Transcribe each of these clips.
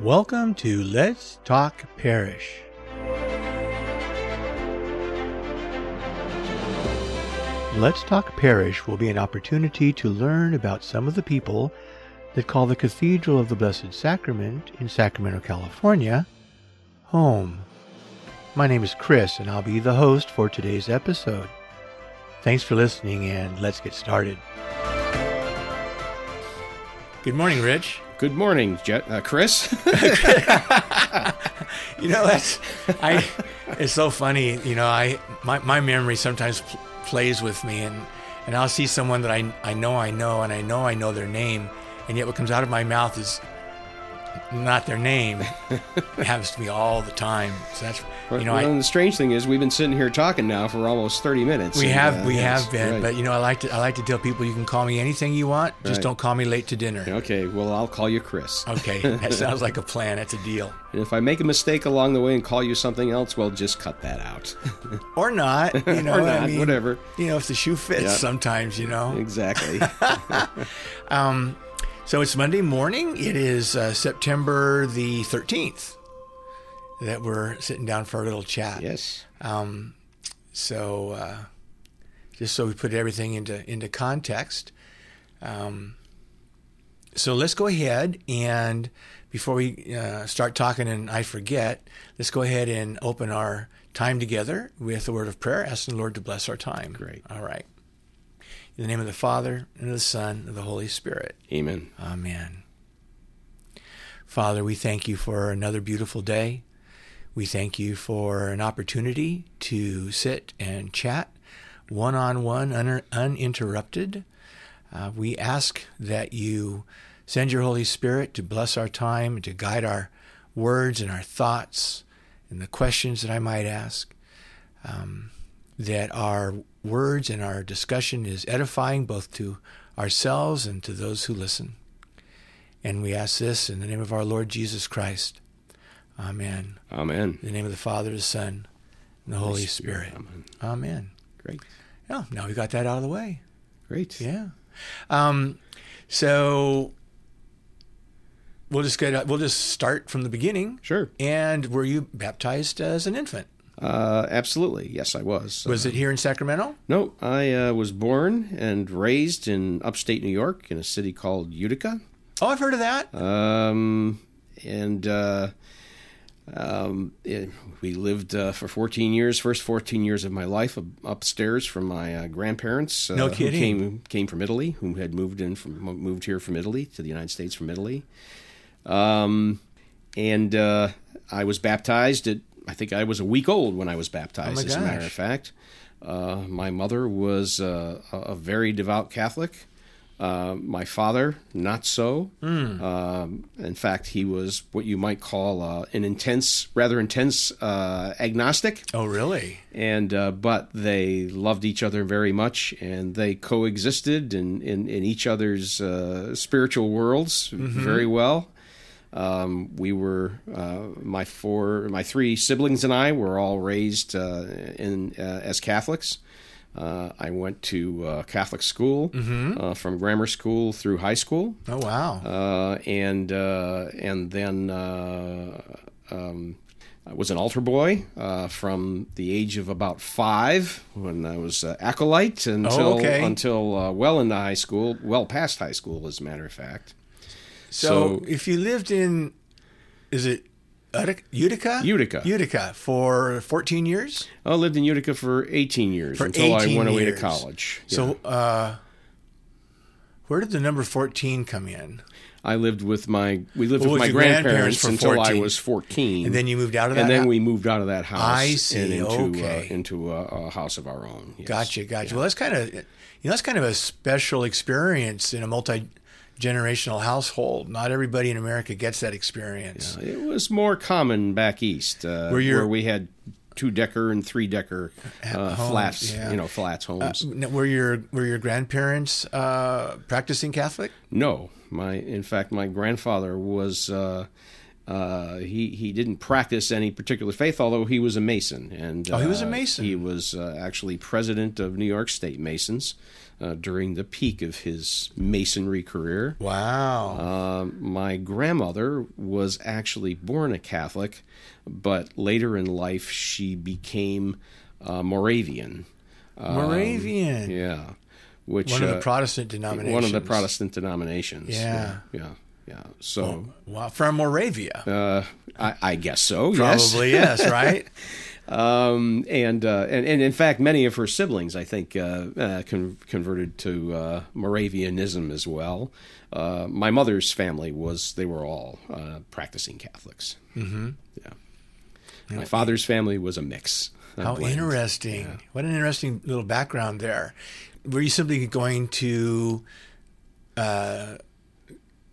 Welcome to Let's Talk Parish. Let's Talk Parish will be an opportunity to learn about some of the people that call the Cathedral of the Blessed Sacrament in Sacramento, California, home. My name is Chris, and I'll be the host for today's episode. Thanks for listening, and let's get started. Good morning, Rich. Good morning, Je- uh, Chris. You know, that's I. It's so funny. You know, I my my memory sometimes pl- plays with me, and and I'll see someone that I I know I know, and I know I know their name, and yet what comes out of my mouth is not their name. it happens to me all the time. So that's you know well, I. and the strange thing is, we've been sitting here talking now for almost thirty minutes. We and, have uh, we have been, right. but you know I like to I like to tell people you can call me anything you want, just Right. don't call me late to dinner. okay. Well, I'll call you Chris. Okay, that sounds like a plan. That's a deal. And if I make a mistake along the way and call you something else, well, just cut that out. Or not, you know. or I mean, whatever. You know, if the shoe fits, Yeah. sometimes you know. Exactly. Um, so it's Monday morning. It is uh, September the 13th that we're sitting down for a little chat. yes. Um, so uh, just so we put everything into into context. Um, so let's go ahead and before we uh, start talking and I forget, let's go ahead and open our time together with a word of prayer, asking the Lord to bless our time. Great. All right. In the name of the Father and of the Son and of the Holy Spirit. Amen. Amen. Father, we thank you for another beautiful day. We thank you for an opportunity to sit and chat one on one, uninterrupted. Uh, we ask that you send your Holy Spirit to bless our time and to guide our words and our thoughts and the questions that I might ask. Um, that our words and our discussion is edifying both to ourselves and to those who listen. And we ask this in the name of our Lord Jesus Christ. Amen. Amen. In the name of the Father, the Son, and the Holy Spirit. Spirit. Amen. Amen. Great. Yeah, now we got that out of the way. Great. Yeah. Um, so we'll just get we'll just start from the beginning. Sure. And were you baptized as an infant? Uh, absolutely. Yes, I was. Was Uh, it here in Sacramento? No, I uh, was born and raised in upstate New York in a city called Utica. Oh, I've heard of that. Um, and uh, um, eh, we lived uh, for 14 years, first 14 years of my life, up- upstairs from my uh, grandparents. Uh, No who kidding. came came from Italy, who had moved in from moved here from Italy to the United States from Italy. Um, and uh, I was baptized at I think I was a week old when I was baptized. Oh as a matter of fact, uh, my mother was uh, a very devout Catholic. Uh, my father, not so. Hmm. Um, in fact, he was what you might call uh, an intense, rather intense uh, agnostic. Oh, really? And uh, but they loved each other very much, and they coexisted in in, in each other's uh, spiritual worlds very well. Um, we were uh, my four, my three siblings and I were all raised uh, in uh, as Catholics. Uh, I went to uh, Catholic school uh, from grammar school through high school, Oh, wow. uh, and uh, and then uh, um, I was an altar boy uh, from the age of about five when I was uh, acolyte until okay. until uh, well into high school, well past high school, as a matter of fact. so, so- if you lived in, is it Utica? Utica? Utica. Utica for 14 years? I lived in Utica for 18 years For until 18 I went away years. to college. So, uh, where did the number 14 come in? I lived with my we lived Well, with my grandparents grandparents until I was 14. And then you moved out of that? and then hou- we moved out of that house I see. and into Okay. uh, into a, a house of our own. Yes. Gotcha, gotcha. Well, that's kind of, you know, that's kind of a special experience in a multi generational household. Not everybody in America gets that experience. It was more common back east, uh, your- where we had two decker and three decker uh, homes, flats, yeah. you know, flats homes. Now, Were your were your grandparents uh, practicing Catholic? no, my in fact, my grandfather was. Uh, he he didn't practice any particular faith, although he was a Mason, and Oh, he was a uh, Mason. He was uh, actually president of New York State Masons uh, during the peak of his masonry career. Wow. Uh, my grandmother was actually born a Catholic, but later in life she became uh, Moravian. Moravian. Yeah, which One of the Protestant denominations. one of the Protestant denominations. Yeah. yeah, yeah. So Wow, from Moravia. uh, I, I guess so. Probably yes, right? Um, and, uh, and and in fact, many of her siblings, I think, uh, uh, con- converted to uh, Moravianism as well. Uh, my mother's family was; they were all uh, practicing Catholics. Mm-hmm. Yeah. My father's family was a mix. a How blend. interesting. What an interesting little background there. Were you simply going to uh,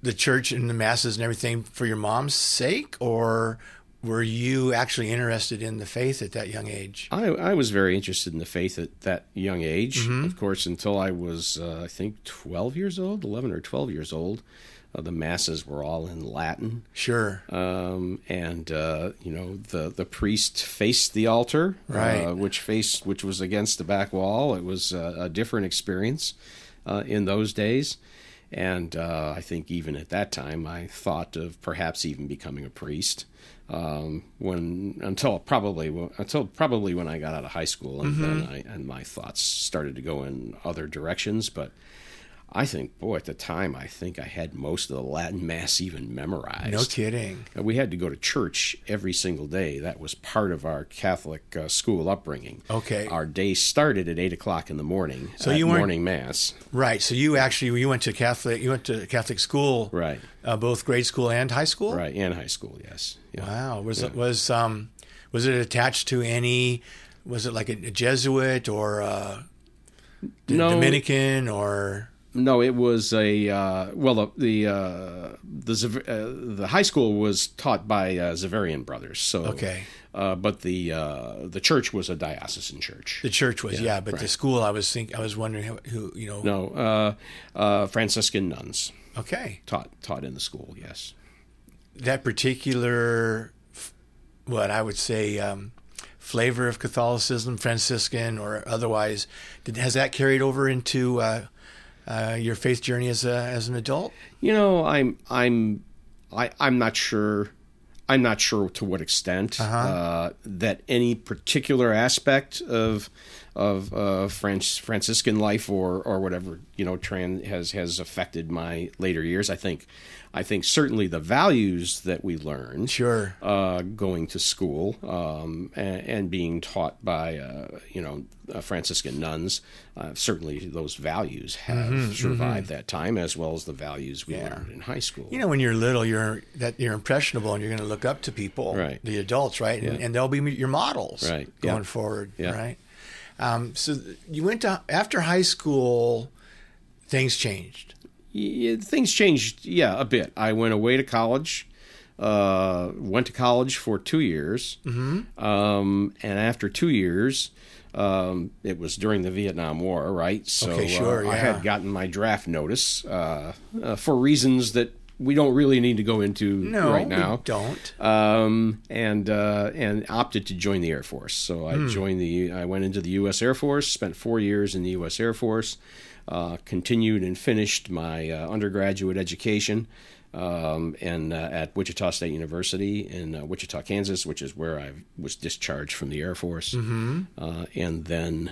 the church and the masses and everything for your mom's sake, or were you actually interested in the faith at that young age? I, I was very interested in the faith at that young age. Mm-hmm. Of course, until I was, uh, I think, 12 years old, 11 or 12 years old. Uh, the masses were all in Latin. Sure. um, and uh, you know the the priest faced the altar, Right. uh, which faced which was against the back wall. It was uh, a different experience uh, in those days, and uh, I think even at that time I thought of perhaps even becoming a priest. Um, when until probably until probably when I got out of high school, and then I, and my thoughts started to go in other directions, but. I think, boy, at the time, I think I had most of the Latin Mass even memorized. No kidding. Uh, We had to go to church every single day. That was part of our Catholic uh, school upbringing. Okay. Our day started at eight o'clock in the morning. So you weren't- morning mass, Right. So you actually you went to Catholic you went to Catholic school, right? uh, both grade school and high school. Right, and high school. Yes. Yeah. Wow. Was it was um was it attached to any? Was it like a, a Jesuit or a No, Dominican or? No, it was a uh, well. The the uh, the, uh, the high school was taught by uh, Xaverian brothers. So Okay. uh, but the uh, the church was a diocesan church. The church was, yeah, but the school, I was think, I was wondering who, who you know. No, uh, uh, Franciscan nuns Okay, taught taught in the school. Yes. that particular, what I would say, um, flavor of Catholicism, Franciscan or otherwise, did, has that carried over into uh, your faith journey as a as an adult? You know, I'm I'm I, I'm not sure. I'm not sure to what extent uh that any particular aspect of of uh, French Franciscan life or or whatever you know trans has has affected my later years. I think I think certainly the values that we learned Sure. uh, going to school um, and, and being taught by uh, you know uh, Franciscan nuns. Uh, certainly, those values have survived that time, as well as the values we learned in high school. You know, when you're little, you're that you're impressionable, and you're going to look up to people, Right. the adults, right? And, Yeah. and they'll be your models, Right. going Yeah. forward, Yeah. right? Um, so you went to after high school, things changed. Yeah, things changed, yeah, a bit. I went away to college. Uh, went to college for two years, mm-hmm. um, and after two years, um, it was during the Vietnam War, right? So Okay, sure, uh, I had gotten my draft notice uh, uh, for reasons that we don't really need to go into No, right we now. don't. um, and uh, and opted to join the Air Force. So I Hmm. joined the. I went into the U.S. Air Force. Spent four years in the U.S. Air Force. Uh, continued and finished my uh, undergraduate education um, and uh, at Wichita State University in uh, Wichita, Kansas, which is where I was discharged from the Air Force, mm-hmm. uh, and then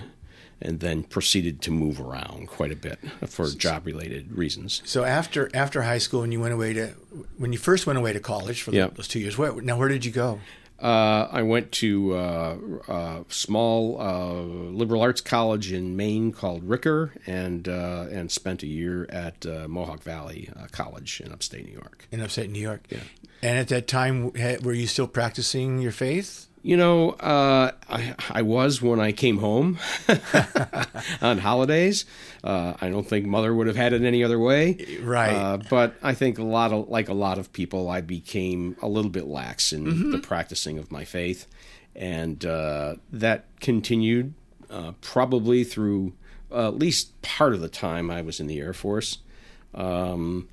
and then proceeded to move around quite a bit for job related reasons. So after after high school, when you went away to when you first went away to college for Yeah. those two years, where, now where did you go? Uh, I went to uh, a small uh, liberal arts college in Maine called Ricker, and uh, and spent a year at uh, Mohawk Valley uh, College in upstate New York. In upstate New York. Yeah. And at that time, were you still practicing your faith? You know, uh, I, I was when I came home on holidays. Uh, I don't think mother would have had it any other way. Right. Uh, but I think a lot of, like a lot of people, I became a little bit lax in the practicing of my faith, and uh, that continued uh, probably through uh, at least part of the time I was in the Air Force. Um,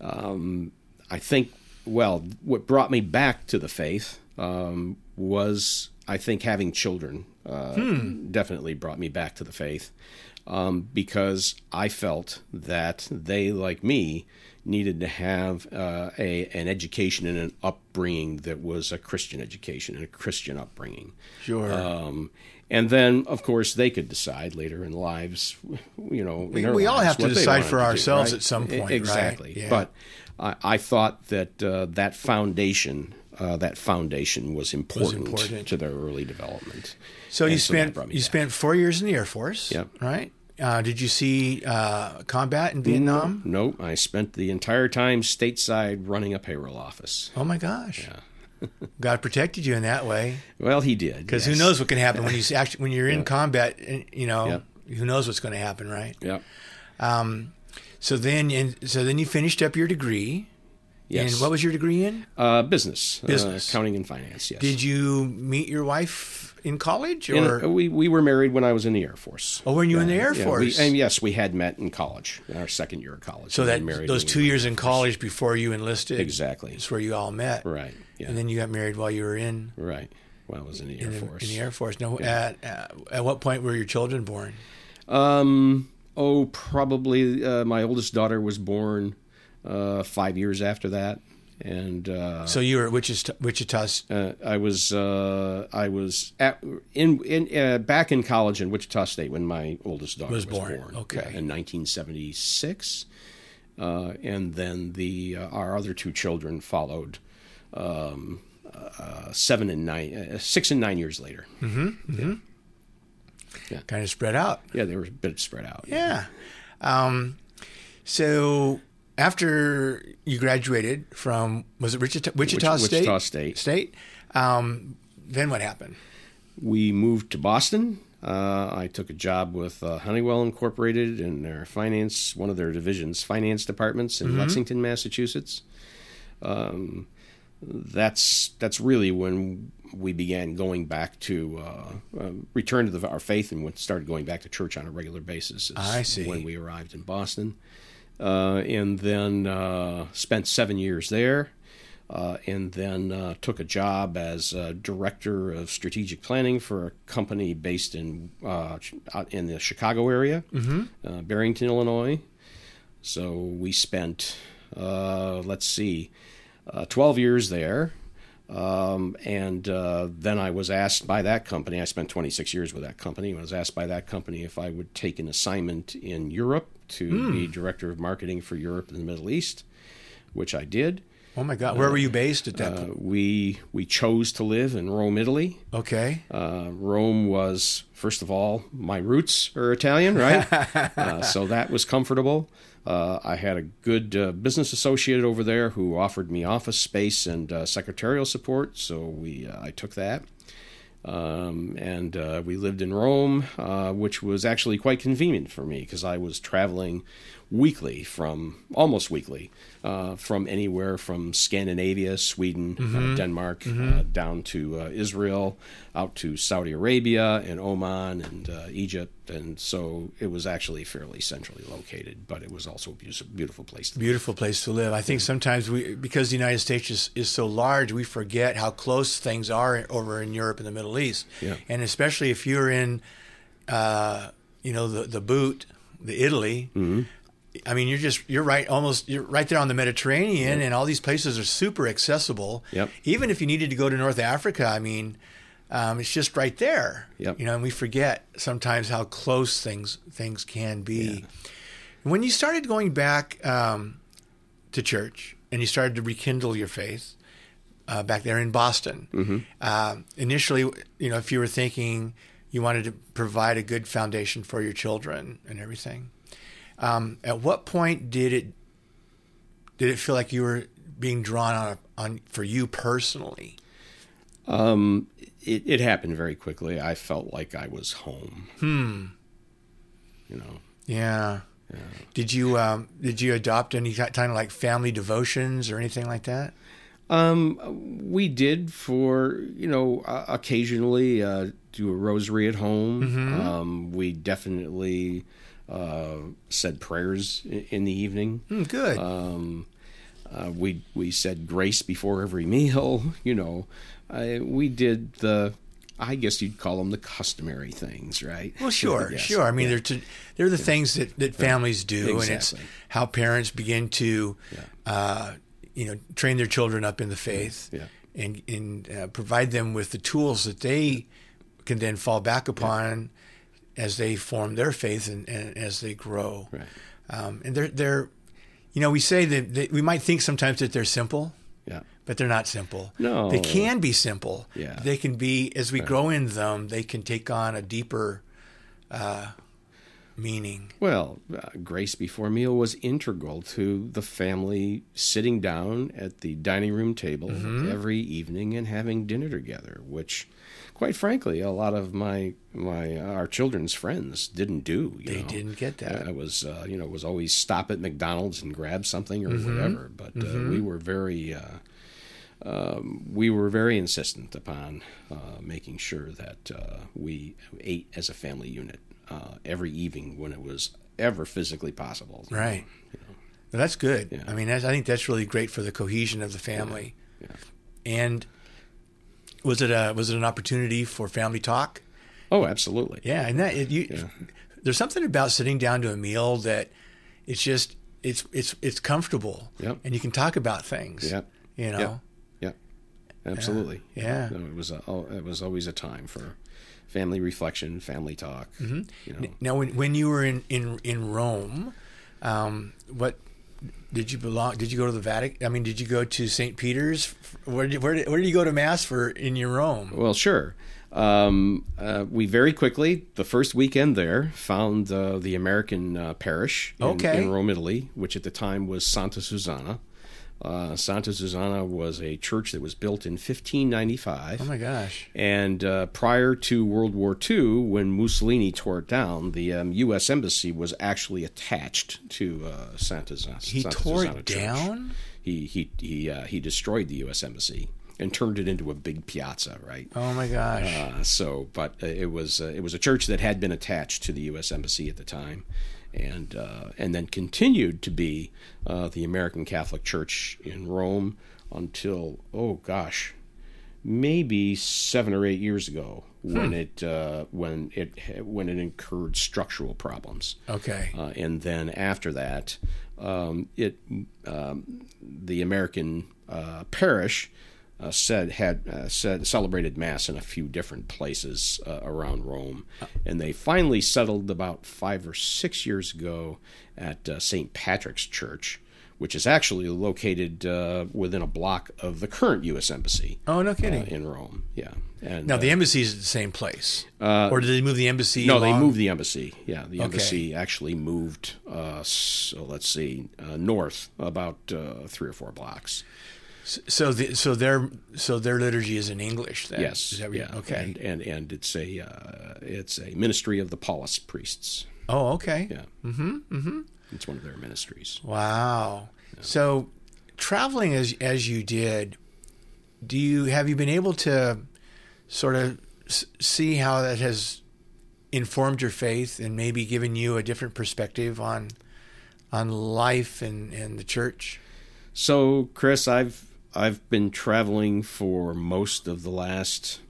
um, I think, well, what brought me back to the faith um, was, I think, having children uh, definitely brought me back to the faith. um, because I felt that they, like me, needed to have uh, a an education and an upbringing that was a Christian education and a Christian upbringing. Sure. Um, and then, of course, they could decide later in lives, you know. We, we all have to decide for ourselves do, right? at some point, exactly. Right? Yeah. But I, I, thought that uh, that foundation, uh, that foundation, was important, was important, to their early development. So and you so spent you back. spent four years in the Air Force, yep. right? Uh, did you see uh, combat in Vietnam? No, I spent the entire time stateside running a payroll office. Oh my gosh! Yeah. God protected you in that way. Well, He did. Because yes. who knows what can happen when you actually when you're in yeah. combat? You know, who knows what's going to happen, right? Yeah. Um, so then, and so then you finished up your degree. Yes. And what was your degree in? Uh, business. Business. Uh, accounting and finance, yes. Did you meet your wife in college? or in, we, we were married when I was in the Air Force. Oh, were you uh, in the Air yeah, Force? We, and yes, we had met in college, in our second year of college. So that those two years in college before you enlisted? Exactly. That's where you all met. Right. Yeah. And then you got married while you were in? Right. While I was in the Air in Force. In the Air Force. Now, yeah. at, at what point were your children born? Um, oh, probably uh, my oldest daughter was born uh, five years after that, and uh, so you were at Wichita. Wichita. Uh, I was uh, I was at, in in uh, back in college in Wichita State when my oldest daughter was, was born. born. Okay, yeah, in 1976, and then the our other two children followed. Um, seven and nine, six and nine years later. Mm-hmm. mm-hmm. Yeah. Yeah. Kind of spread out. Yeah, they were a bit spread out. Yeah. Um, so after you graduated from was it Wichita, Wichita Wich, State? Wichita State. State. Um, then what happened? We moved to Boston. Uh, I took a job with uh, Honeywell Incorporated in their finance, one of their divisions, finance departments in mm-hmm. Lexington, Massachusetts. Um, that's that's really when we began going back to uh, uh, return to the, our faith and started going back to church on a regular basis. I see. When we arrived in Boston, and then uh, spent seven years there, uh, and then uh, took a job as director of strategic planning for a company based in in the Chicago area, mm-hmm. Barrington, Illinois. So we spent, let's see, 12 years there. Um, and uh, then I was asked by that company, I spent 26 years with that company. I was asked by that company if I would take an assignment in Europe to mm. be director of marketing for Europe and the Middle East, which I did. Oh my God! Where uh, were you based at that uh. We we chose to live in Rome, Italy. Okay. Uh, Rome was first of all my roots are Italian, right? Uh, so that was comfortable. Uh, I had a good uh, business associate over there who offered me office space and uh, secretarial support, so we uh, I took that. Um, and uh, we lived in Rome, uh, which was actually quite convenient for me because I was traveling weekly from almost weekly uh, from anywhere from Scandinavia, Sweden, uh, mm-hmm. Denmark, mm-hmm. Uh, down to uh, Israel, out to Saudi Arabia and Oman and uh, Egypt, and so it was actually fairly centrally located, but it was also a beautiful place. To beautiful live. place to live. I think sometimes we, because the United States is, is so large, we forget how close things are over in Europe and the Middle East, yeah. and especially if you're in, you know, the the boot, the Italy. Mm-hmm. I mean, you're just you're right almost you're right there on the Mediterranean, yep. and all these places are super accessible. Yep. Even if you needed to go to North Africa, I mean, um, it's just right there. Yep. You know, and we forget sometimes how close things things can be. Yeah. When you started going back um, to church and you started to rekindle your faith uh, back there in Boston, mm-hmm. uh, initially, you know, if you were thinking you wanted to provide a good foundation for your children and everything um, at what point did it did it feel like you were being drawn on on for you personally? Um, it, it happened very quickly. I felt like I was home. Hmm. You know. Yeah. Yeah. Did you um, did you adopt any kind of like family devotions or anything like that? Um, we did for you know uh, occasionally uh, do a rosary at home. Mm-hmm. Um, we definitely uh, said prayers in the evening. Mm, good. Um, uh, we we said grace before every meal. You know, I, we did the I guess you'd call them the customary things, right? Well, sure, sure. I mean, Yeah. they're to, they're the things that, that families do, and it's how parents begin to, uh, you know, train their children up in the faith, Yeah. and and uh, provide them with the tools that they can then fall back upon as they form their faith and, and as they grow. Right. Um, and they're they're, you know, we say that they, we might think sometimes that they're simple. Yeah. But they're not simple. No. They can be simple. Yeah. They can be, as we grow in them, they can take on a deeper uh, meaning. Well, uh, grace before meal was integral to the family sitting down at the dining room table Mm-hmm. every evening and having dinner together, which, quite frankly, a lot of my my our children's friends didn't do. You They know? didn't get that. Uh, it was uh, you know it was always stop at McDonald's and grab something or Mm-hmm. whatever. But uh, we were very. Uh, um, we were very insistent upon uh, making sure that uh, we ate as a family unit uh, every evening when it was ever physically possible. Right. Well, that's good. Yeah. I mean, that's, I think that's really great for the cohesion of the family. Yeah. And was it a was it an opportunity for family talk? Oh, absolutely. Yeah, and that it, you, Yeah. there's something about sitting down to a meal that it's just it's it's it's comfortable. Yep. And you can talk about things. Yep. You know. Yep. Yep. Absolutely. Yeah. No, it was a, it was always a time for family reflection, family talk. Mm-hmm. You know. Now, when when you were in in in Rome, um, what did you belong? Did you go to the Vatican? I mean, did you go to St. Peter's? Where did, where did, where did you go to mass for in your Rome? Well, sure. Um, uh, we very quickly, the first weekend there, found uh, the American uh, parish in, Okay. in Rome, Italy, which at the time was Santa Susanna. Uh, Santa Susanna was a church that was built in 1595. Oh my gosh! And uh, prior to World War II, when Mussolini tore it down, the um, U.S. Embassy was actually attached to uh, Santa, Santa He tore Susanna it Church. down. He he he uh, he destroyed the U.S. Embassy and turned it into a big piazza, right? Oh my gosh! Uh, so, but uh, it was uh, it was a church that had been attached to the U.S. Embassy at the time, and uh, and then continued to be uh, the American Catholic Church in Rome until oh gosh, maybe seven or eight years ago when it uh, when it when it incurred structural problems. okay. Uh, and then after that, um, it um, the American uh, parish uh, said had uh, said celebrated mass in a few different places uh, around Rome, and they finally settled about five or six years ago at uh, St. Patrick's Church. Which is actually located uh, within a block of the current U.S. Embassy oh no uh, kidding! in Rome. Yeah, and now the uh, embassy is at the same place, or did they move the embassy? no, they moved the embassy. Yeah, the Okay. embassy actually moved. Uh, so let's see, uh, north about uh, three or four blocks. So the, so their so their liturgy is in English. Then Yes, Is that what yeah, Okay. and, and and it's a uh, it's a ministry of the Paulist priests. oh okay. Yeah, mm-hmm, mm-hmm. It's one of their ministries. Wow. So traveling as as you did, do you have you been able to sort of see how that has informed your faith and maybe given you a different perspective on on life and, and the church? So, Chris, I've I've been traveling for most of the last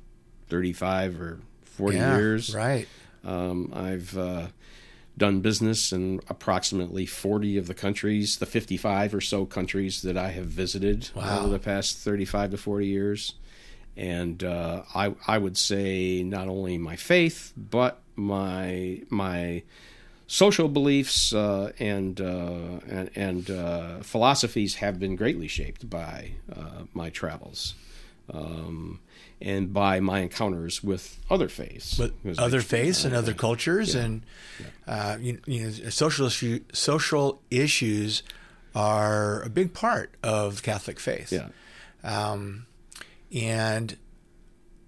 thirty-five or forty yeah, years. Right. Um, I've uh, done business in approximately 40 of the countries, the 55 or so countries that I have visited Wow. over the past 35 to 40 years. And uh, I, I would say not only my faith, but my my social beliefs uh, and uh, and, and uh, philosophies have been greatly shaped by uh, my travels. Um, and by my encounters with other faiths, other I- faiths and uh, other cultures and uh, you, you know social issue, social issues are a big part of Catholic faith. Yeah. Um, and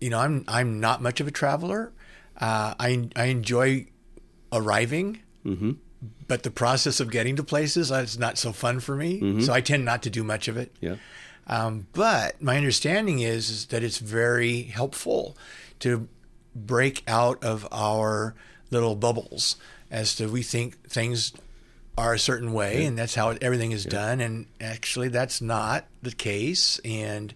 you know, I'm I'm not much of a traveler. Uh, I I enjoy arriving, Mm-hmm. but the process of getting to places is not so fun for me. So I tend not to do much of it. Yeah. Um, but my understanding is, is that it's very helpful to break out of our little bubbles as to we think things are a certain way and that's how everything is done. And actually, that's not the case. And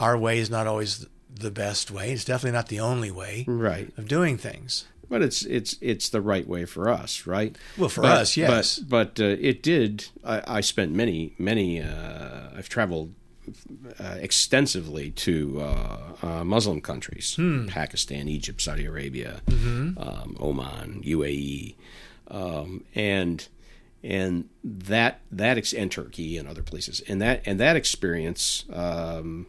our way is not always the best way. It's definitely not the only way right. of doing things. But it's it's it's the right way for us, right? Well, for But- us, yes. But but uh, it did. I, I spent many many. Uh, I've traveled uh, extensively to uh, uh, Muslim countries: Hmm. Pakistan, Egypt, Saudi Arabia, Mm-hmm. um, Oman, UAE, um, and and that that ex- and Turkey and other places, and that and that experience. Um,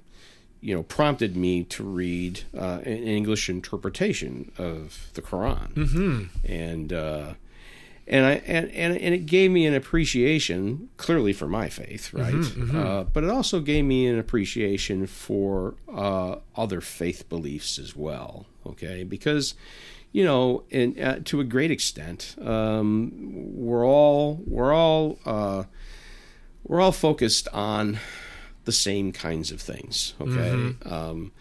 you know, prompted me to read uh, an English interpretation of the Quran, mm-hmm. and uh, and I and, and and it gave me an appreciation clearly for my faith, right? Uh, but it also gave me an appreciation for uh, other faith beliefs as well. Okay, because you know, and uh, to a great extent, um, we're all we're all uh, we're all focused on the same kinds of things. Okay, um,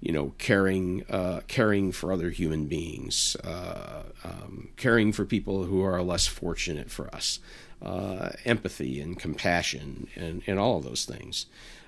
you know, caring uh, caring for other human beings, uh, um, caring for people who are less fortunate for us, uh, empathy and compassion, and, and all of those things.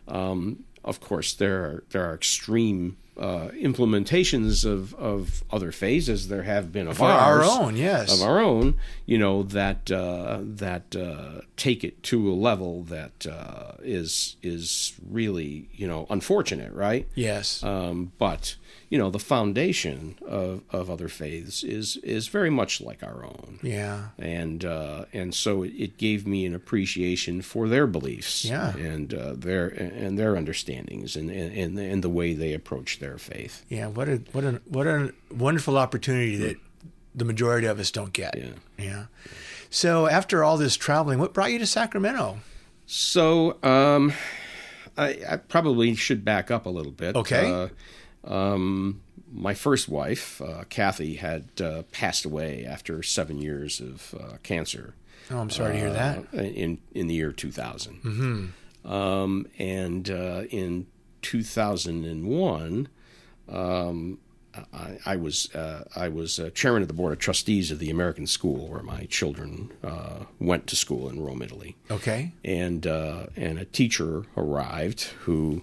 Um, of course, there are there are extreme uh, implementations of, of other phases. There have been of For our own, yes. of our own, you know that uh, that uh, take it to a level that uh, is is really you know unfortunate, right? Yes. Um, but you know the foundation of, of other faiths is is very much like our own, yeah. and uh, and so it, it gave me an appreciation for their beliefs, Yeah. and uh, their and their understandings and and and the way they approach their faith. Yeah. What a what a what a wonderful opportunity that the majority of us don't get. Yeah. Yeah. So after all this traveling, what brought you to Sacramento? So, um, I, I probably should back up a little bit. Okay. Uh, um, my first wife, uh, Kathy, had uh, passed away after seven years of uh, cancer. Oh, I'm sorry to hear that. uh, in in the year 2000. Mm-hmm. Um, and uh, in 2001, um, I, I was uh, I was uh, chairman of the board of trustees of the American School where my children uh, went to school in Rome, Italy Okay. and uh, and a teacher arrived who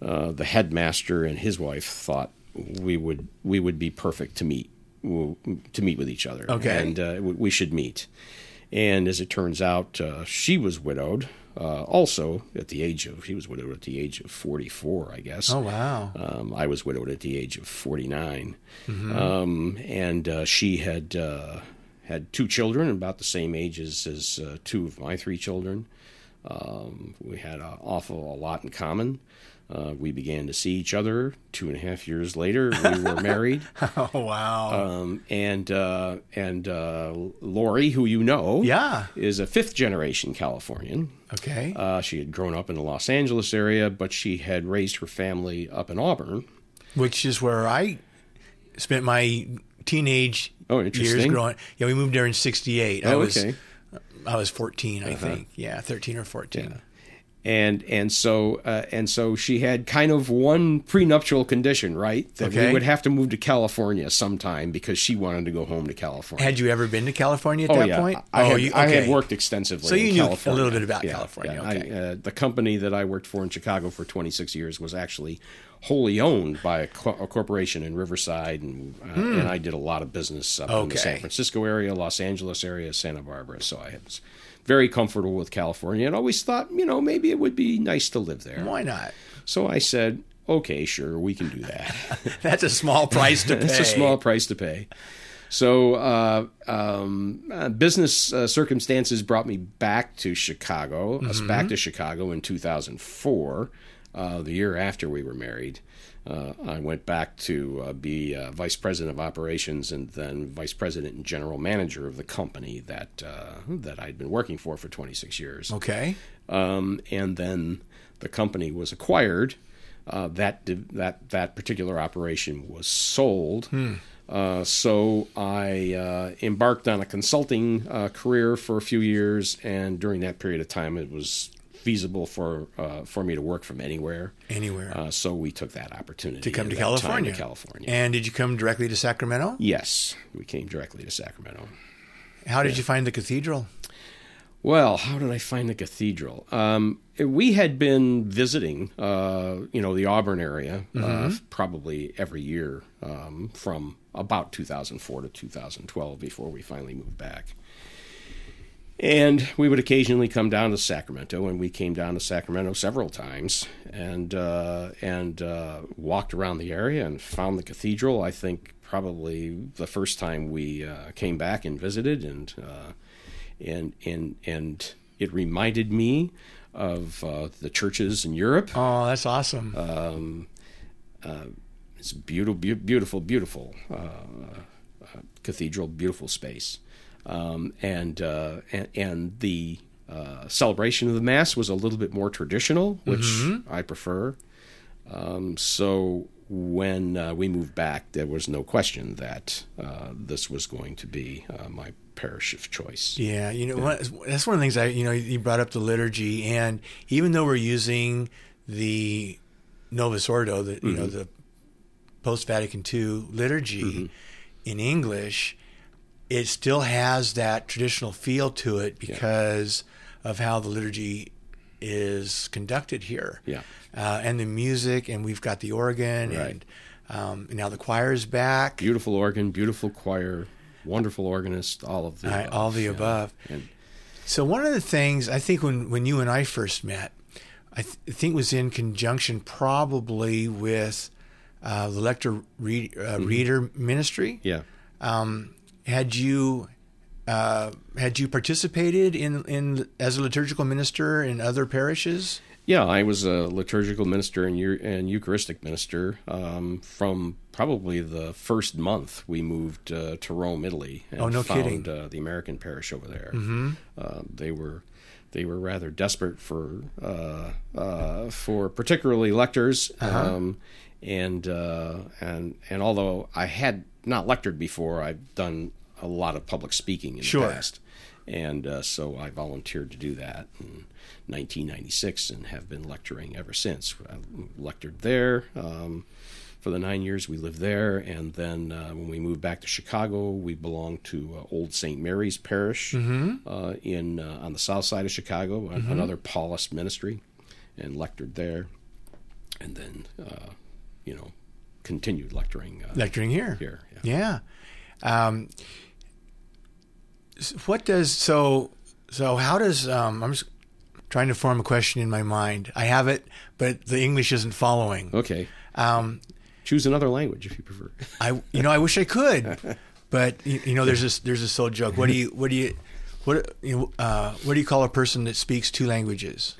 uh, the headmaster and his wife thought we would we would be perfect to meet to meet with each other. Okay. and uh, we should meet. And as it turns out, uh, she was widowed. Uh, also, at the age of, she was widowed at the age of 44, I guess. Oh wow. Um, I was widowed at the age of 49. Mm-hmm. Um, and uh, she had uh, had two children about the same ages as uh, two of my three children. Um, we had an awful a lot in common. Uh, we began to see each other two and a half years later. We were married. Oh wow. Um, and uh, and uh, Lori, who you know, yeah. is a fifth generation Californian. Okay. Uh, she had grown up in the Los Angeles area, but she had raised her family up in Auburn. Which is where I spent my teenage Oh, years growing. Yeah, we moved there in '68. I Oh, was okay. I was 14, I think. Yeah, 13 or 14. And and so uh, and so she had kind of one prenuptial condition, right? That Okay. we would have to move to California sometime because she wanted to go home to California. Had you ever been to California at oh that yeah, point? I, oh, had, you, I had worked extensively. So you knew a little bit about Yeah, California, yeah. I, uh, the company that I worked for in Chicago for 26 years was actually wholly owned by a, co- a corporation in Riverside, and uh, and I did a lot of business up in the Hmm. San Francisco area, Los Angeles area, Santa Barbara. So I was very comfortable with California, and always thought, you know, maybe it would be nice to live there. Why not? So I said, okay, sure, we can do that. That's a small price to pay. it's a small price to pay. So uh, um, uh, business uh, circumstances brought me back to Chicago, us back to Chicago in 2004, uh, the year after we were married. Uh, I went back to uh, be uh, vice president of operations and then vice president and general manager of the company that uh, that I'd been working for for 26 years Okay. um, and then the company was acquired. Uh, that that that particular operation was sold. Uh, so I uh, embarked on a consulting uh, career for a few years, and during that period of time, it was feasible for uh, for me to work from anywhere. Anywhere. Uh, so we took that opportunity to come to time California. California. And did you come directly to Sacramento? yes, we came directly to Sacramento. How did you find the cathedral? Well, how did I find the cathedral? Um, we had been visiting, uh, you know, the Auburn area uh, probably every year um, from about 2004 to 2012 before we finally moved back. And we would occasionally come down to Sacramento, and we came down to Sacramento several times, and uh, and uh, walked around the area and found the cathedral. I think probably the first time we uh, came back and visited, and uh, and and and it reminded me of uh, the churches in Europe. Oh, that's awesome. It's beautiful, beautiful, beautiful uh, cathedral, beautiful space, um, and, uh, and and the uh, celebration of the mass was a little bit more traditional, which I prefer. Um, so when uh, we moved back, there was no question that uh, this was going to be uh, my parish of choice. Yeah, you know, One, that's one of the things I, you know, you brought up the liturgy, and even though we're using the Novus Ordo, the you know the post Vatican II liturgy in English, it still has that traditional feel to it because of how the liturgy is conducted here. Yeah. uh, and the music, and we've got the organ, Right. and um, now the choir is back. Beautiful organ, beautiful choir, wonderful organist, all of the above, all the yeah. above. And So one of the things I think when when you and I first met, I th- think was in conjunction probably with uh, the lector read, uh, reader ministry. yeah, Um, had you uh, had you participated in in as a liturgical minister in other parishes? Yeah, I was a liturgical minister and, and Eucharistic minister um, from probably the first month we moved uh, to Rome, Italy, and Oh, no found kidding. Uh, the American parish over there. Mm-hmm. Uh, they were they were rather desperate for uh, uh, for particularly lectors, Uh-huh. um, and uh, and and although I had not lectured before, I've done a lot of public speaking in Sure. the past and uh, so I volunteered to do that in 1996 and have been lecturing ever since. I lectured there um, for the nine years we lived there, and then uh, when we moved back to Chicago, we belonged to uh, Old St. Mary's Parish uh, in uh, on the south side of Chicago, an- another Paulist ministry, and lectured there, and then uh, you know continued lecturing uh, Lecturing here. here. Yeah. Um, what does so so how does um, I'm just trying to form a question in my mind. I have it, but the English isn't following. Okay. Um, Choose another language if you prefer. I you know I wish I could, but you, you know there's this there's this old joke. What do you what do you what uh, what do you call a person that speaks two languages?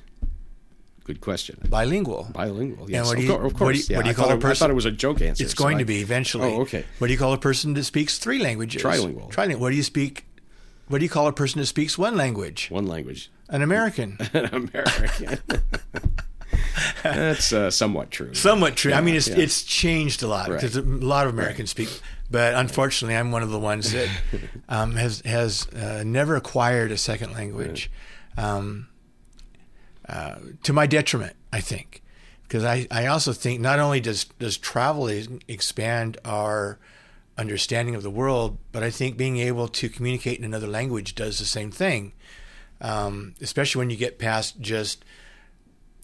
Good question. Bilingual. Bilingual, yes. what do of, of what do course. you- yeah. what do you call a person- I thought it was a joke answer. It's so going I- to be eventually. Oh, okay. What do you call a person that speaks three languages? Trilingual. Trilingual. What do you speak? What do you call a person that speaks one language? One language. An American. An American. That's uh, somewhat true. Somewhat true. I mean, it's yeah. it's changed a lot Right. because a lot of Americans speak, but unfortunately, I'm one of the ones that um, has has uh, never acquired a second language, um, uh, to my detriment, I think, because I, I also think not only does does travel expand our understanding of the world, but I think being able to communicate in another language does the same thing, um, especially when you get past just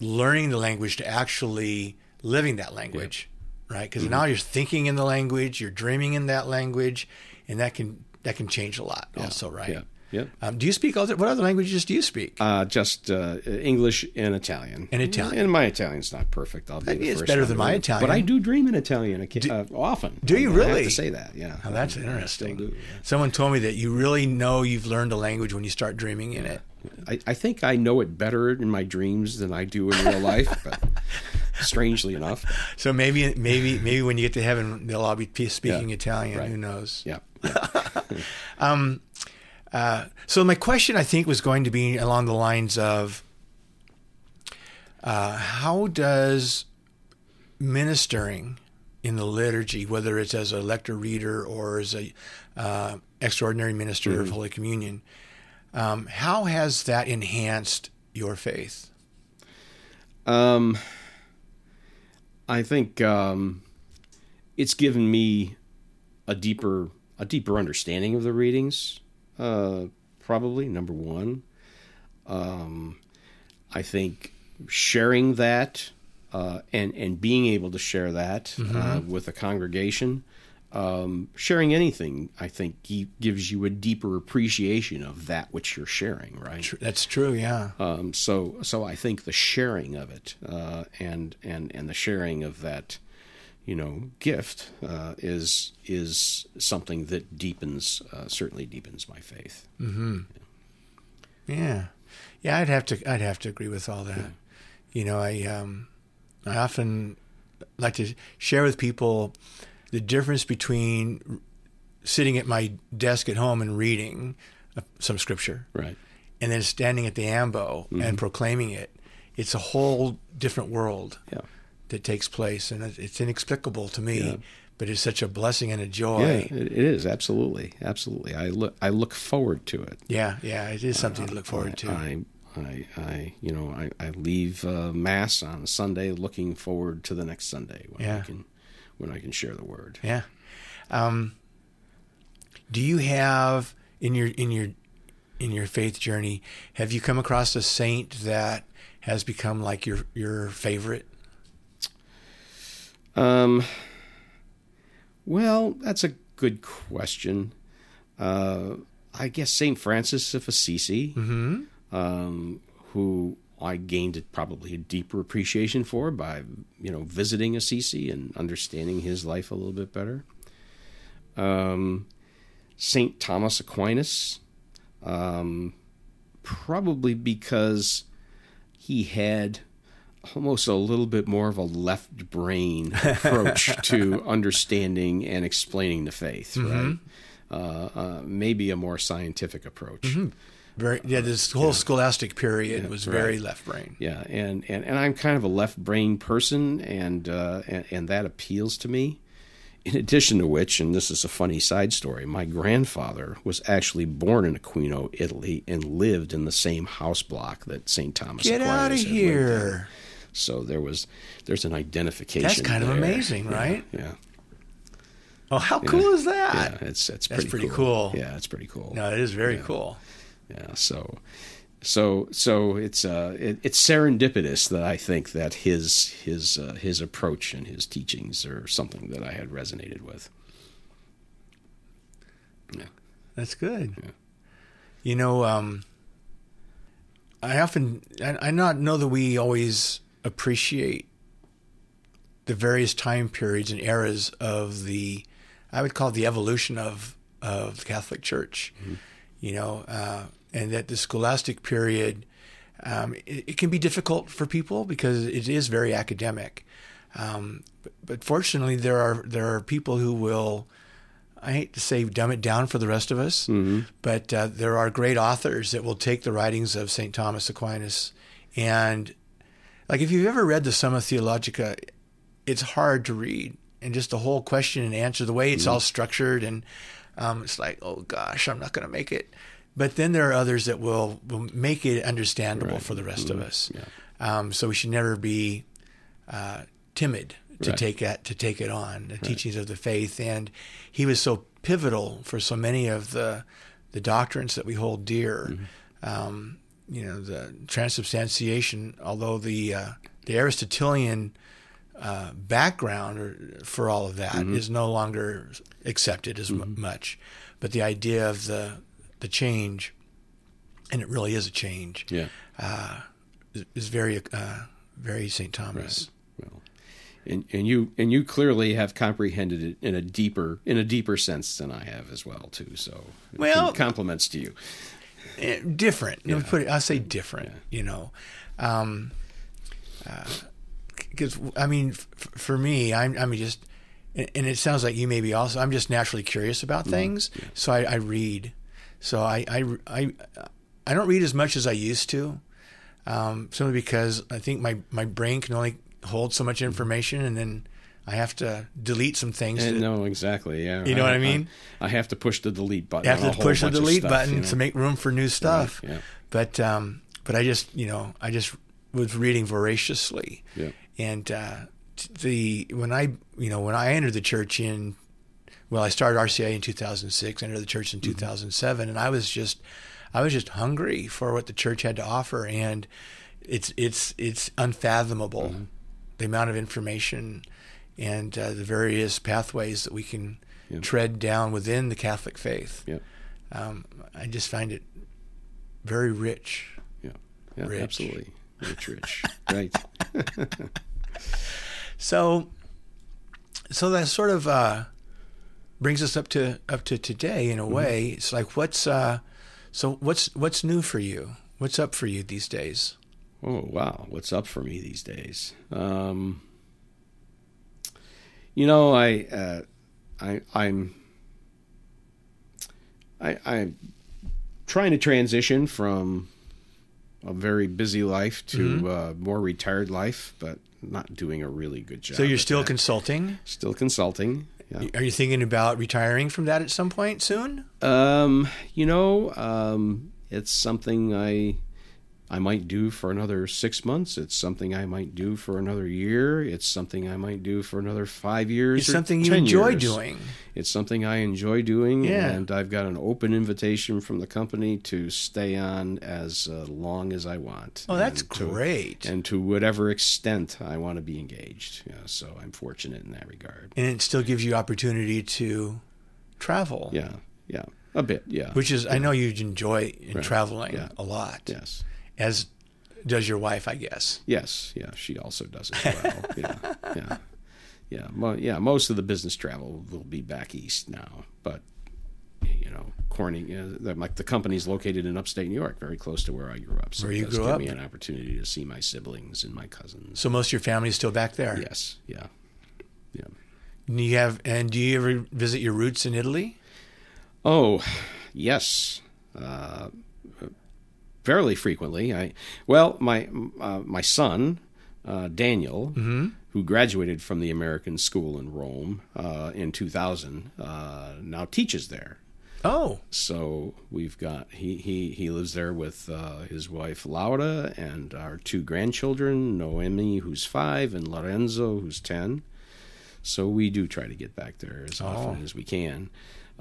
learning the language to actually living that language, right? Because Mm-hmm. now you're thinking in the language, you're dreaming in that language, and that can that can change a lot, also, right? Yeah. Yeah. Um, do you speak other? What other languages do you speak? Uh, just uh, English and Italian. And Italian. And my Italian's not perfect. I'll be the It's first better than my admit. Italian. But I do dream in Italian occa- uh, often. Do you I- I have really? to say that, yeah. Oh, that's I- still interesting. do, yeah. Someone told me that you really know you've learned a language when you start dreaming in it. I, I think I know it better in my dreams than I do in real life, but strangely enough. So maybe maybe maybe when you get to heaven, they'll all be speaking Yeah, Italian. right. Who knows? Yeah. Uh, so my question, I think, was going to be along the lines of uh, how does ministering in the liturgy, whether it's as a lector reader or as a uh, extraordinary minister of Holy Communion, um, how has that enhanced your faith? Um, I think um, it's given me a deeper a deeper understanding of the readings. Uh, probably number one. Um, I think sharing that uh, and and being able to share that uh, with a congregation, um, sharing anything, I think gives you a deeper appreciation of that which you're sharing. Right. That's true. Yeah. Um, so so I think the sharing of it uh, and and and the sharing of that you know gift uh, is is something that deepens uh, certainly deepens my faith. Yeah, yeah. I'd have to. I'd have to agree with all that. You know, I um, I often like to share with people the difference between sitting at my desk at home and reading uh, some scripture, Right. and then standing at the ambo and proclaiming it. It's a whole different world Yeah. That takes place, and it's inexplicable to me. Yeah. But it's such a blessing and a joy. Yeah, it, is absolutely, absolutely. I look, I look forward to it. Yeah, yeah, it is something to look forward to. I, I, I, you know, I, I leave uh, mass on Sunday, looking forward to the next Sunday when I can, when I can share the word. Yeah. Um, do you have in your in your in your faith journey have you come across a saint that has become like your your favorite? Um, well, that's a good question. Uh, I guess Saint Francis of Assisi, um, who I gained probably a deeper appreciation for by you know visiting Assisi and understanding his life a little bit better. Um, Saint Thomas Aquinas, um, probably because he had almost a little bit more of a left brain approach to understanding and explaining the faith, right? Uh, uh, maybe a more scientific approach. Very yeah. This whole scholastic period was very left brain. Yeah, and, and, and I'm kind of a left brain person, and, uh, and and that appeals to me. In addition to which, and this is a funny side story, my grandfather was actually born in Aquino, Italy, and lived in the same house block that St. Thomas Get Aquinas out of had lived in. here! So there was there's an identification. That's kind of amazing, Yeah, right? Yeah, Oh, how cool is that? yeah, it's it's That's pretty, pretty cool. cool. Yeah, it's pretty cool. No, it is very cool. Yeah, so so so it's uh it, it's serendipitous that I think that his his uh, his approach and his teachings are something that I had resonated with. Yeah. That's good. Yeah. You know, um, I often, I, I not know that we always appreciate the various time periods and eras of the, I would call it the evolution of of the Catholic Church. You know, uh, and that the scholastic period, um, it, it can be difficult for people because it is very academic. Um, but, but fortunately, there are there are people who will. I hate to say dumb it down for the rest of us, but uh, there are great authors that will take the writings of St. Thomas Aquinas and, like, if you've ever read the Summa Theologica, it's hard to read. And just the whole question and answer, the way it's all structured, and um, it's like, oh gosh, I'm not going to make it. But then there are others that will, will make it understandable for the rest of us. Um, so we should never be uh, timid to Right. take that to take it on. The teachings of the faith. And he was so pivotal for so many of the the doctrines that we hold dear. Um, you know the transubstantiation although the uh, the Aristotelian uh, background or, for all of that is no longer accepted as mu much but the idea of the the change and it really is a change Yeah. is, is very uh, very St. Thomas Well, and and you and you clearly have comprehended it in a deeper in a deeper sense than I have as well too. So Well- compliments to you. Different. Me put it. I'll say different. You know, um, uh, because I mean, f- for me, I'm I'm just, and it sounds like you maybe also. I'm just naturally curious about mm, things, so I, I read. So I, I I I don't read as much as I used to, um, simply because I think my my brain can only hold so much mm. information, and then I have to delete some things. And to, no, exactly. Yeah. You know what I mean? I, have to push the delete button. you have to push the delete stuff, button you know? to make room for new stuff. yeah. But um, but I just you know I just was reading voraciously, Yeah. and uh, the when I you know when I entered the church in well I started RCIA in 2006, entered the church in Mm-hmm. 2007, and I was just I was just hungry for what the church had to offer, and it's it's it's unfathomable Mm-hmm. the amount of information and uh, the various pathways that we can Yeah. tread down within the Catholic faith. Yeah. Um, I just find it very rich. Yeah. Yeah. Rich. Absolutely. Rich, rich. right. So, so that sort of uh, brings us up to up to today in a way. It's like what's uh, so what's what's new for you? What's up for you these days? Oh wow, what's up for me these days? Um, you know, I, uh, I, I'm, I, I'm trying to transition from a very busy life to a more retired life, but not doing a really good job. So you're still that. consulting. still consulting. Yeah. Are you thinking about retiring from that at some point soon? Um, you know, um, it's something I I might do for another six months. It's something I might do for another year. It's something I might do for another five years. It's something you 10 enjoy years. doing. It's something I enjoy doing, Yeah. and I've got an open invitation from the company to stay on as uh, long as I want. Oh, that's and to- great. and to whatever extent I want to be engaged. Yeah, so I'm fortunate in that regard. and it still gives you opportunity to travel. Yeah, yeah, a bit. Yeah, Which is, I know you enjoy in Right. traveling Yeah. a lot, yes. As does your wife, I guess. Yes, yeah, she also does as well. yeah, yeah, yeah, Mo- yeah. Most of the business travel will be back east now, but you know, Corning, uh, the- like the company's located in upstate New York, very close to where I grew up. So Where it you grew give up. me an opportunity to see my siblings and my cousins. So most of your family is still back there. Yes, yeah, yeah. Do you have, and do you ever visit your roots in Italy? Oh, yes. Uh, fairly frequently. I well, my uh, my son uh, Daniel, who graduated from the American School in Rome uh, in 2000, uh, now teaches there. Oh, So we've got he he he lives there with uh, his wife Laura and our two grandchildren, Noemi, who's five, and Lorenzo, who's ten. So we do try to get back there as often as we can.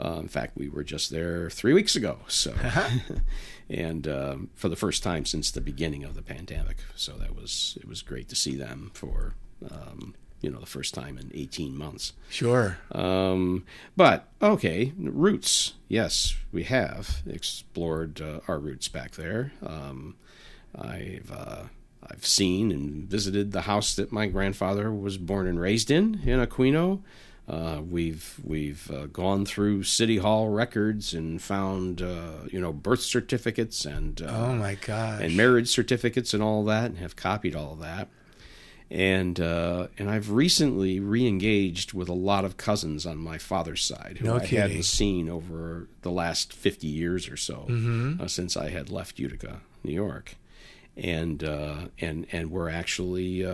Uh, in fact, we were just there three weeks ago. So, and um, for the first time since the beginning of the pandemic. So that was it was great to see them for um, you know the first time in eighteen months. sure. Um, but okay, roots. Yes, we have explored uh, our roots back there. Um, I've uh, I've seen and visited the house that my grandfather was born and raised in in Aquino. Uh, we've we've uh, gone through city hall records and found uh, you know birth certificates and uh, Oh my gosh. and marriage certificates and all that, and have copied all of that. And uh, and I've recently re-engaged with a lot of cousins on my father's side who No I kidding. hadn't seen over the last fifty years or so Mm-hmm. uh, since I had left Utica, New York, and uh, and and we're actually.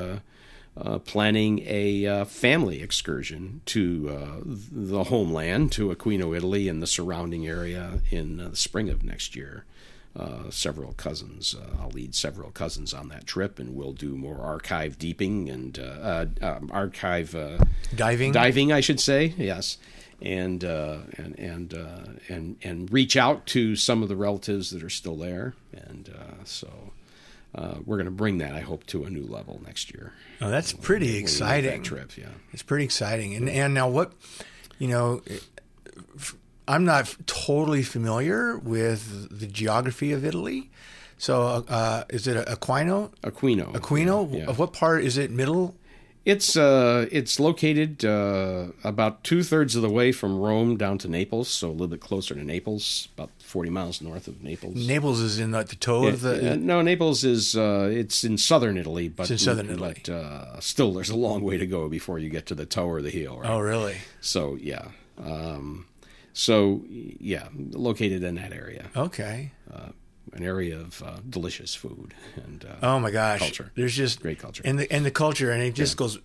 Uh, planning a uh, family excursion to uh, the homeland, to Aquino, Italy, and the surrounding area in uh, the spring of next year. Uh, several cousins. Uh, I'll lead several cousins on that trip, and we'll do more archive deeping and uh, uh, um, archive uh, Diving? diving, I should say. Yes, and uh, and and uh, and and reach out to some of the relatives that are still there, and uh, so. Uh, we're going to bring that, I hope, to a new level next year. Oh, that's pretty When we make exciting. That trip, yeah. It's pretty exciting. And and now what, you know, I'm not totally familiar with the geography of Italy. So uh, is it Aquino? Aquino. Aquino? Yeah. What part is it? Middle? It's uh, it's located uh, about two thirds of the way from Rome down to Naples, so a little bit closer to Naples, about forty miles north of Naples. Naples is in like the toe of the. Uh, no, Naples is uh, it's in southern Italy, but in southern Italy. but, uh, still, there's a long way to go before you get to the toe or the heel. Right? oh, really? So yeah, um, so yeah, located in that area, Okay. an area of uh, delicious food and uh, Oh my gosh. Culture. There's just Great culture. and the and the culture, and it just goes.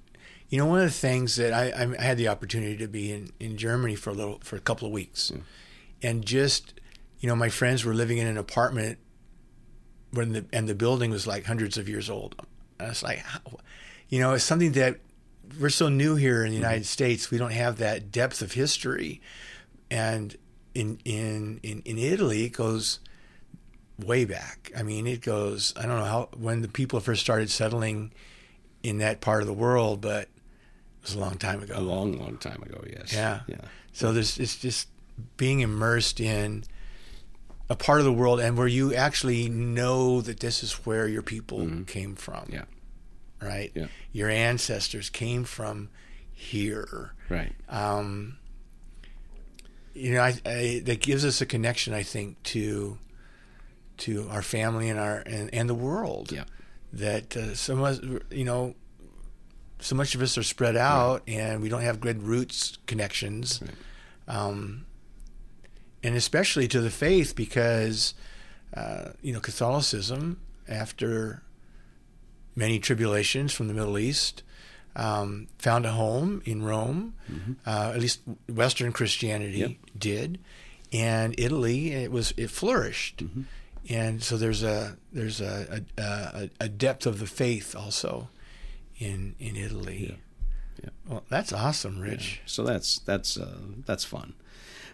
You know, one of the things that I, I had the opportunity to be in, in Germany for a little for a couple of weeks, and just you know, my friends were living in an apartment when the and the building was like hundreds of years old. And it's like, how, you know, it's something that we're so new here in the United mm-hmm. States. We don't have that depth of history, and in in in, in Italy, it goes way back. I mean, it goes. I don't know how when the people first started settling in that part of the world, but it was a long time ago. A long, long time ago. Yes. Yeah. Yeah. So there's it's just being immersed in a part of the world and where you actually know that this is where your people came from. Mm-hmm. Yeah. Right. Yeah. Your ancestors came from here. Right. Um, you know, I, I, that gives us a connection, I think, to to our family and our and, and the world. Yeah. That uh, so much, you know, so much of us are spread out, and we don't have good roots connections, Right. um, and especially to the faith, because uh, you know Catholicism after many tribulations from the Middle East. Um, found a home in Rome, uh, at least Western Christianity Yep. did, and Italy it was it flourished, and so there's a there's a a, a, depth of the faith also in in Italy. Yeah. Well, that's awesome, Rich. Yeah. So that's that's uh, that's fun.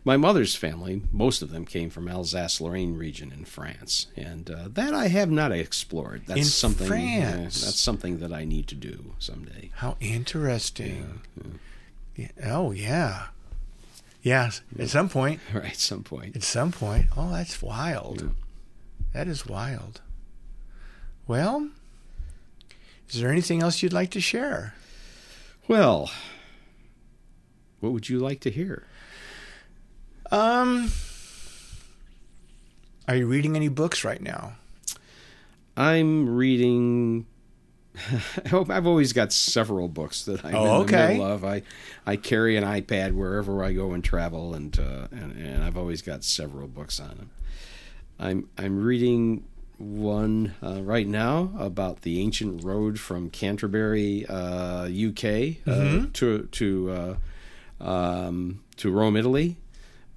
My mother's family, most of them came from Alsace-Lorraine region in France, and uh, that I have not explored. That's In something. France? that's something that I need to do someday. How interesting. Yeah. Oh yeah, yeah. At some point, Right, at some point. at some point. Oh, that's wild. Yeah. That is wild. Well, is there anything else you'd like to share? Well, what would you like to hear? Um, are you reading any books right now? I'm reading. I hope I've always got several books that I'm Oh, in the okay. middle of. I I carry an iPad wherever I go and travel, and uh, and, and I've always got several books on them. I'm I'm reading one uh, right now about the ancient road from Canterbury, uh, UK, uh, to to uh, um, to Rome, Italy.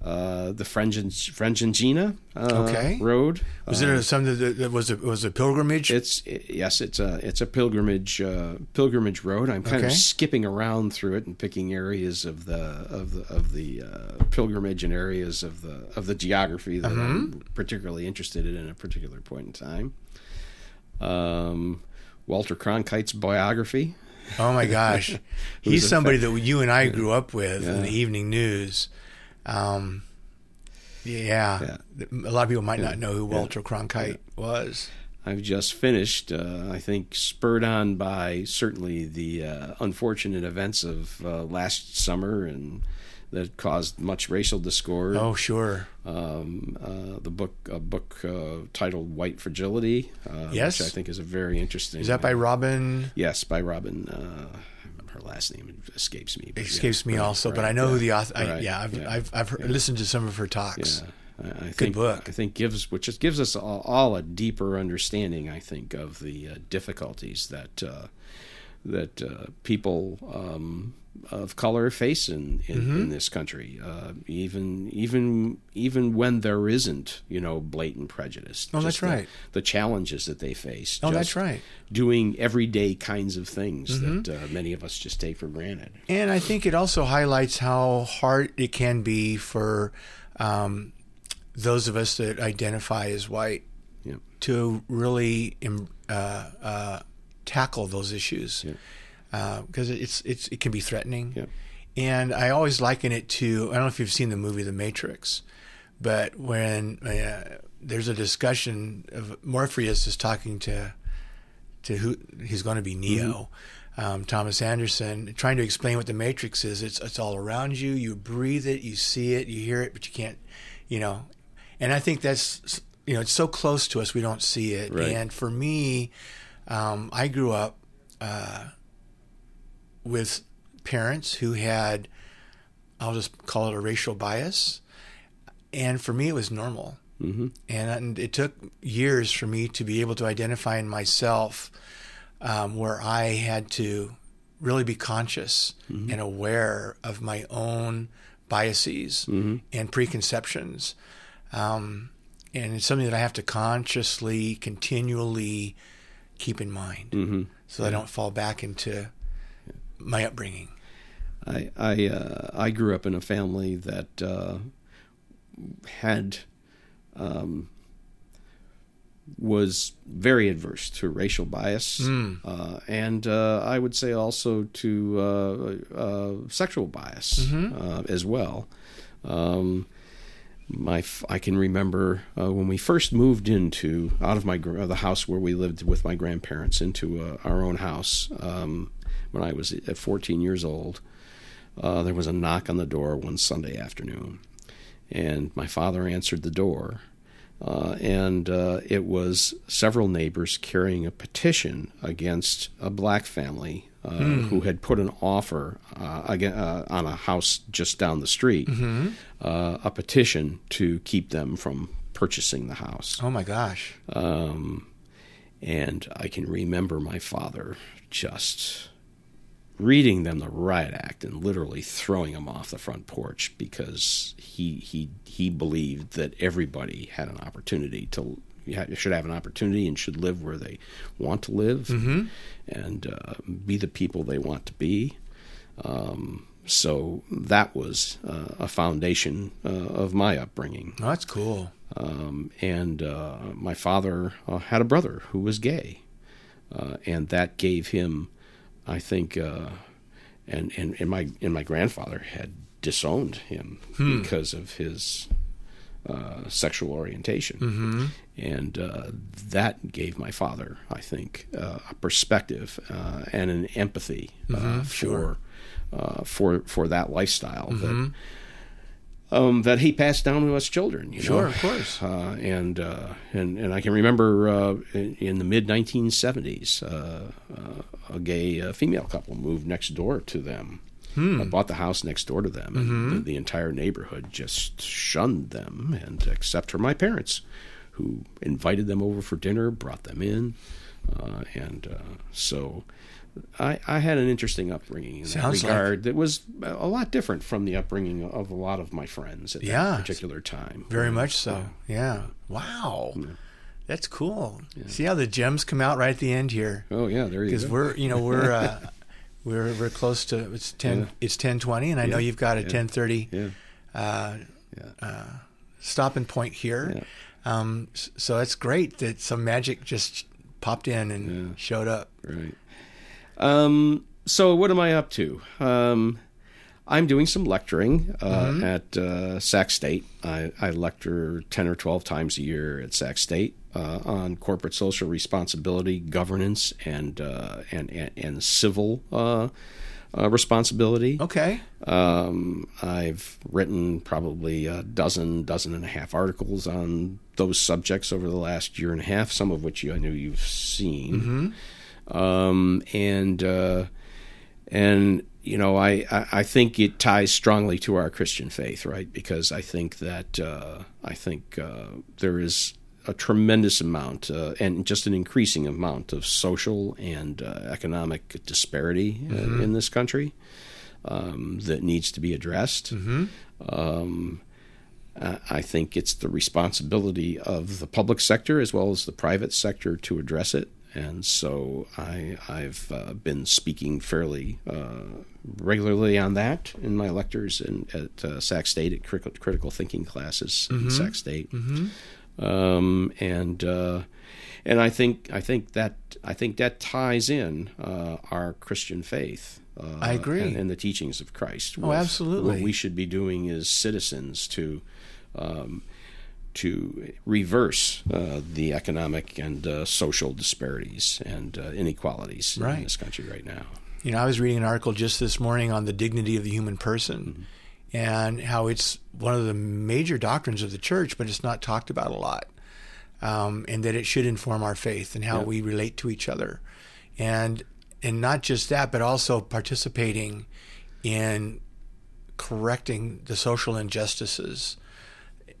Uh, the Frengen, Francigena uh, Okay. road. Was Uh, it something that, that was a was a pilgrimage? it's yes, it's a it's a pilgrimage uh, pilgrimage road. I'm kind Okay. of skipping around through it and picking areas of the of the of the uh, pilgrimage and areas of the of the geography that I'm particularly interested in at a particular point in time. Um, Walter Cronkite's biography. oh my gosh, he's somebody that you and I grew up with in the evening news. Um, yeah, a lot of people might not know who Walter Cronkite was. I've just finished. Uh, I think spurred on by certainly the uh, unfortunate events of uh, last summer and that caused much racial discord. Oh sure, um, uh, the book a book uh, titled White Fragility, uh, Yes. which I think is a very interesting. is that by Robin? Yes, by Robin. Her last name escapes me. but It yeah, escapes me right, also, but I know yeah, who the author. I, right, yeah, I've, yeah, I've I've heard, listened to some of her talks. yeah. I, think, book. I think gives which just gives us all, all a deeper understanding. I think of the uh, difficulties that uh, that uh, people um, of color face in in, Mm-hmm. in this country, uh, even even even when there isn't you know blatant prejudice. Oh, that's the- right. The challenges that they face. Oh, that's right. Doing everyday kinds of things Mm-hmm. that uh, many of us just take for granted. And I think it also highlights how hard it can be for um, those of us that identify as white Yeah. to really um, uh, uh, tackle those issues Yeah. Because it's it's it can be threatening. Yeah. And I always liken it to I don't know if you've seen the movie The Matrix, but when uh, there's a discussion of Morpheus is talking to to who he's going to be Neo, um, Thomas Anderson, trying to explain what the Matrix is. It's it's all around you. You breathe it, you see it, you hear it, but you can't, you know. And I think that's you know it's so close to us we don't see it. Right. And for me, um, I grew up uh, with parents who had, I'll just call it a racial bias, and for me it was normal. Mm-hmm. And, and it took years for me to be able to identify in myself um, where I had to really be conscious and aware of my own biases and preconceptions. Um, and it's something that I have to consciously, continually keep in mind Mm-hmm. so I don't fall back into my upbringing. I I uh, I grew up in a family that uh, had um, was very adverse to racial bias, Hmm. uh, and uh, I would say also to uh, uh, sexual bias Mm-hmm. uh, as well. Um, my I can remember uh, when we first moved into out of my uh, the house where we lived with my grandparents into uh, our own house um, when I was 14 years old. Uh, there was a knock on the door one Sunday afternoon, and my father answered the door. Uh, and uh, it was several neighbors carrying a petition against a black family uh, who had put an offer uh, again, uh, on a house just down the street, uh, a petition to keep them from purchasing the house. Oh my gosh. Um, and I can remember my father just reading them the riot act and literally throwing them off the front porch because he he he believed that everybody had an opportunity to should have an opportunity and should live where they want to live and uh, be the people they want to be. Um, so that was uh, a foundation uh, of my upbringing. Oh, that's cool. Um, and uh, my father uh, had a brother who was gay, uh, and that gave him, I think, uh, and, and and my and my grandfather had disowned him because of his uh, sexual orientation, and uh, that gave my father, I think, uh, a perspective uh, and an empathy uh, for uh, for for that lifestyle that um, that he passed down to us children. You Sure, know? of course. Uh, and uh, and and I can remember uh, in, in the mid 1970s, uh, uh, a gay uh, female couple moved next door to them. Hmm. I bought the house next door to them, and Mm-hmm. the, the entire neighborhood just shunned them, and except for my parents, who invited them over for dinner, brought them in, uh, and uh, so I, I had an interesting upbringing in Sounds that like- regard that was a lot different from the upbringing of a lot of my friends at Yeah. that particular time. Very much so. Yeah. Wow. That's cool. See how the gems come out right at the end here. Oh yeah, there you go. Because we're, you know, we're uh, we're we're close to it's ten. Yeah. It's ten twenty, and I know you've got a Yeah. ten thirty yeah, uh, yeah. stopping point here. Yeah. Um, so it's great that some magic just popped in and Yeah. showed up. Right. Um, so what am I up to? Um, I'm doing some lecturing uh, at uh, Sac State. I, I lecture ten or twelve times a year at Sac State uh, on corporate social responsibility, governance, and uh, and, and and civil uh, uh, responsibility. Okay. Um, I've written probably a dozen, dozen and a half articles on those subjects over the last year and a half, some of which you, I know you've seen. Um, and uh, and you know, I, I think it ties strongly to our Christian faith, right? Because I think that uh, I think uh, there is a tremendous amount uh, and just an increasing amount of social and uh, economic disparity uh, in this country um, that needs to be addressed. Um, I I think it's the responsibility of the public sector as well as the private sector to address it. And so I, I've uh, been speaking fairly uh, regularly on that in my lectures and at uh, Sac State at critical, critical thinking classes in Sac State. Um, and uh, and I think I think that I think that ties in uh, our Christian faith. Uh, I agree. and, and the teachings of Christ. Oh, absolutely. What we should be doing as citizens to um, to reverse uh, the economic and uh, social disparities and uh, inequalities in this country right now. You know, I was reading an article just this morning on the dignity of the human person Mm-hmm. and how it's one of the major doctrines of the church, but it's not talked about a lot. Um, and that it should inform our faith and how Yeah. we relate to each other. And and not just that, but also participating in correcting the social injustices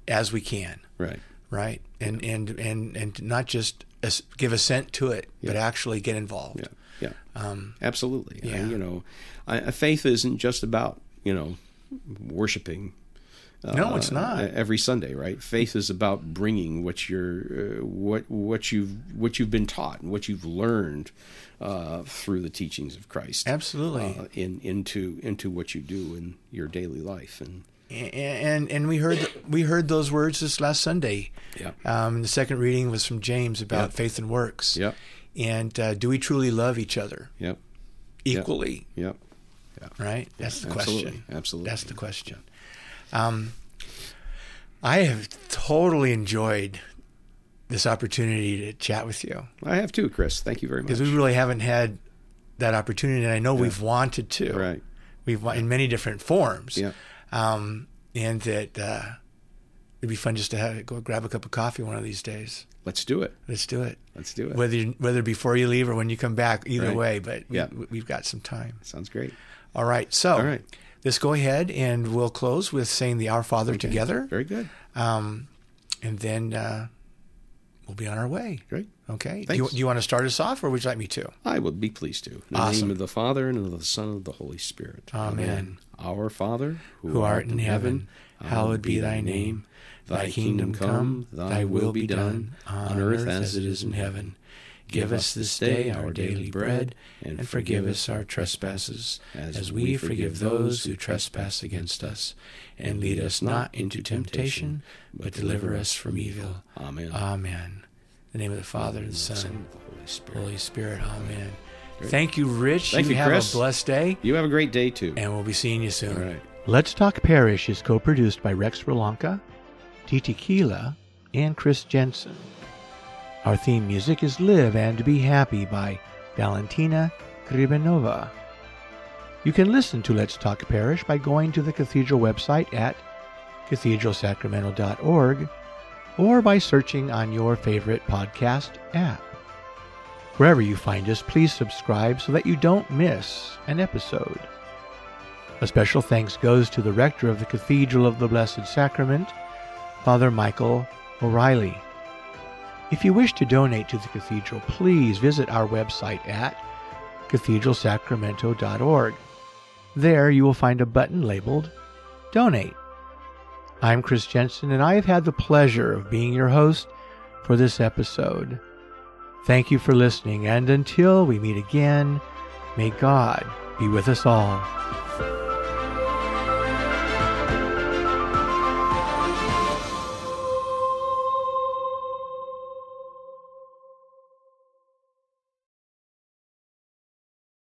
as we can Right. right and and and and not just give assent to it but actually get involved Yeah. Yeah. um, Absolutely. I- yeah. you know, I, I- faith isn't just about you know worshiping. No, it's not. every Sunday, right? Faith is about bringing what you're, uh, what what you've what you've been taught and what you've learned uh, through the teachings of Christ. absolutely uh, in into into what you do in your daily life and and and we heard we heard those words this last Sunday. Yeah. Um, the second reading was from James about Yep. faith and works. Yep. And uh, do we truly love each other Yep. equally? Yep. Right. That's the absolutely. question. Absolutely. That's the question. Um, I have totally enjoyed this opportunity to chat with you I have too, Chris. Thank you very much. because we really haven't had that opportunity, and I know we've wanted to. right. We've in many different forms. Yeah. Um, and that uh, it'd be fun just to have go grab a cup of coffee one of these days. Let's do it. Let's do it. Let's do it. Whether you, whether before you leave or when you come back, either Right. way. But we, Yeah. we've got some time. Sounds great. All right. So All right. let's go ahead and we'll close with saying the Our Father Okay. together, Very good. um, and then uh, we'll be on our way. Great. Okay. Do you, do you want to start us off, or would you like me to? I would be pleased to. In the Awesome. name of the Father and of the Son and of the Holy Spirit. Amen. Our Father, Who art in heaven, hallowed be thy name. Thy kingdom come, thy will be done, on earth as it is in heaven. Give us this day our daily bread, and forgive us our trespasses, as we forgive those who trespass against us. And lead us not into temptation, but deliver us from evil. Amen. Amen. In the name of the Father, and the Son, Son and the Holy Spirit. Holy Spirit. Amen. Thank you, Rich. Thank you, have Chris. a blessed day, You have a great day too. and we'll be seeing you soon. All right. Let's Talk Parish is co produced by Rex Rolanka, Titi Keela, and Chris Jensen. Our theme music is Live and Be Happy by Valentina Kribenova. You can listen to Let's Talk Parish by going to the Cathedral website at cathedralsacramento.org or by searching on your favorite podcast app. Wherever you find us, please subscribe so that you don't miss an episode. A special thanks goes to the rector of the Cathedral of the Blessed Sacrament, Father Michael O'Reilly. If you wish to donate to the cathedral, please visit our website at cathedralsacramento.org. There you will find a button labeled Donate. I'm Chris Jensen, and I have had the pleasure of being your host for this episode. Thank you for listening, and until we meet again, may God be with us all.